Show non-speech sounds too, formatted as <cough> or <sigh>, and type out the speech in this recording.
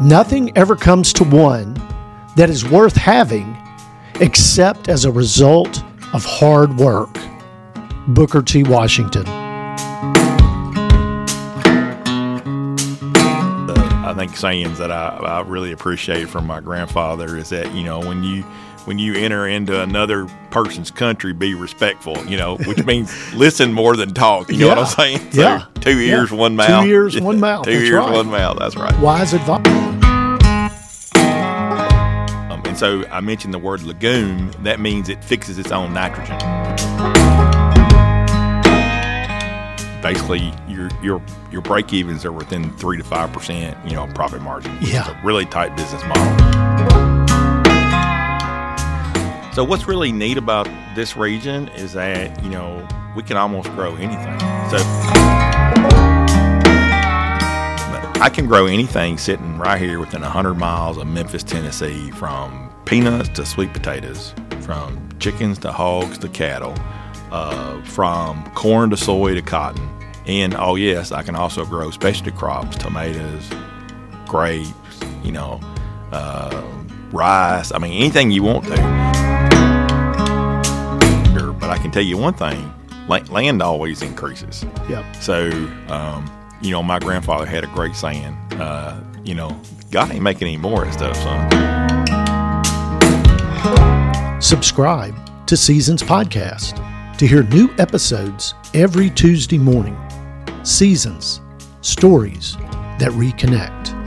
Nothing ever comes to one that is worth having except as a result of hard work. Booker T. Washington. Uh, I think sayings that I, I really appreciate from my grandfather is that you know when you when you enter into another person's country, be respectful. You know, which means <laughs> listen more than talk. You know Yeah. what I'm saying? So, Yeah. Two ears, Yeah. one Two mouth. ears, one mouth. <laughs> Two That's ears, right. one mouth. That's right. Wise advice. So I mentioned the word legume. That means it fixes its own nitrogen. Basically, your your your break evens are within three to five percent. You know, profit margin. Yeah. is a really tight business model. So what's really neat about this region is that you know we can almost grow anything. So I can grow anything sitting right here within 100 miles of Memphis, Tennessee, from peanuts to sweet potatoes, from chickens to hogs to cattle, uh, from corn to soy to cotton. And oh, yes, I can also grow specialty crops, tomatoes, grapes, you know, uh, rice. I mean, anything you want to. But I can tell you one thing land always increases. Yep. So, um, you know, my grandfather had a great saying, uh, you know, God ain't making any more of stuff, son. Subscribe to Seasons Podcast to hear new episodes every Tuesday morning. Seasons, stories that reconnect.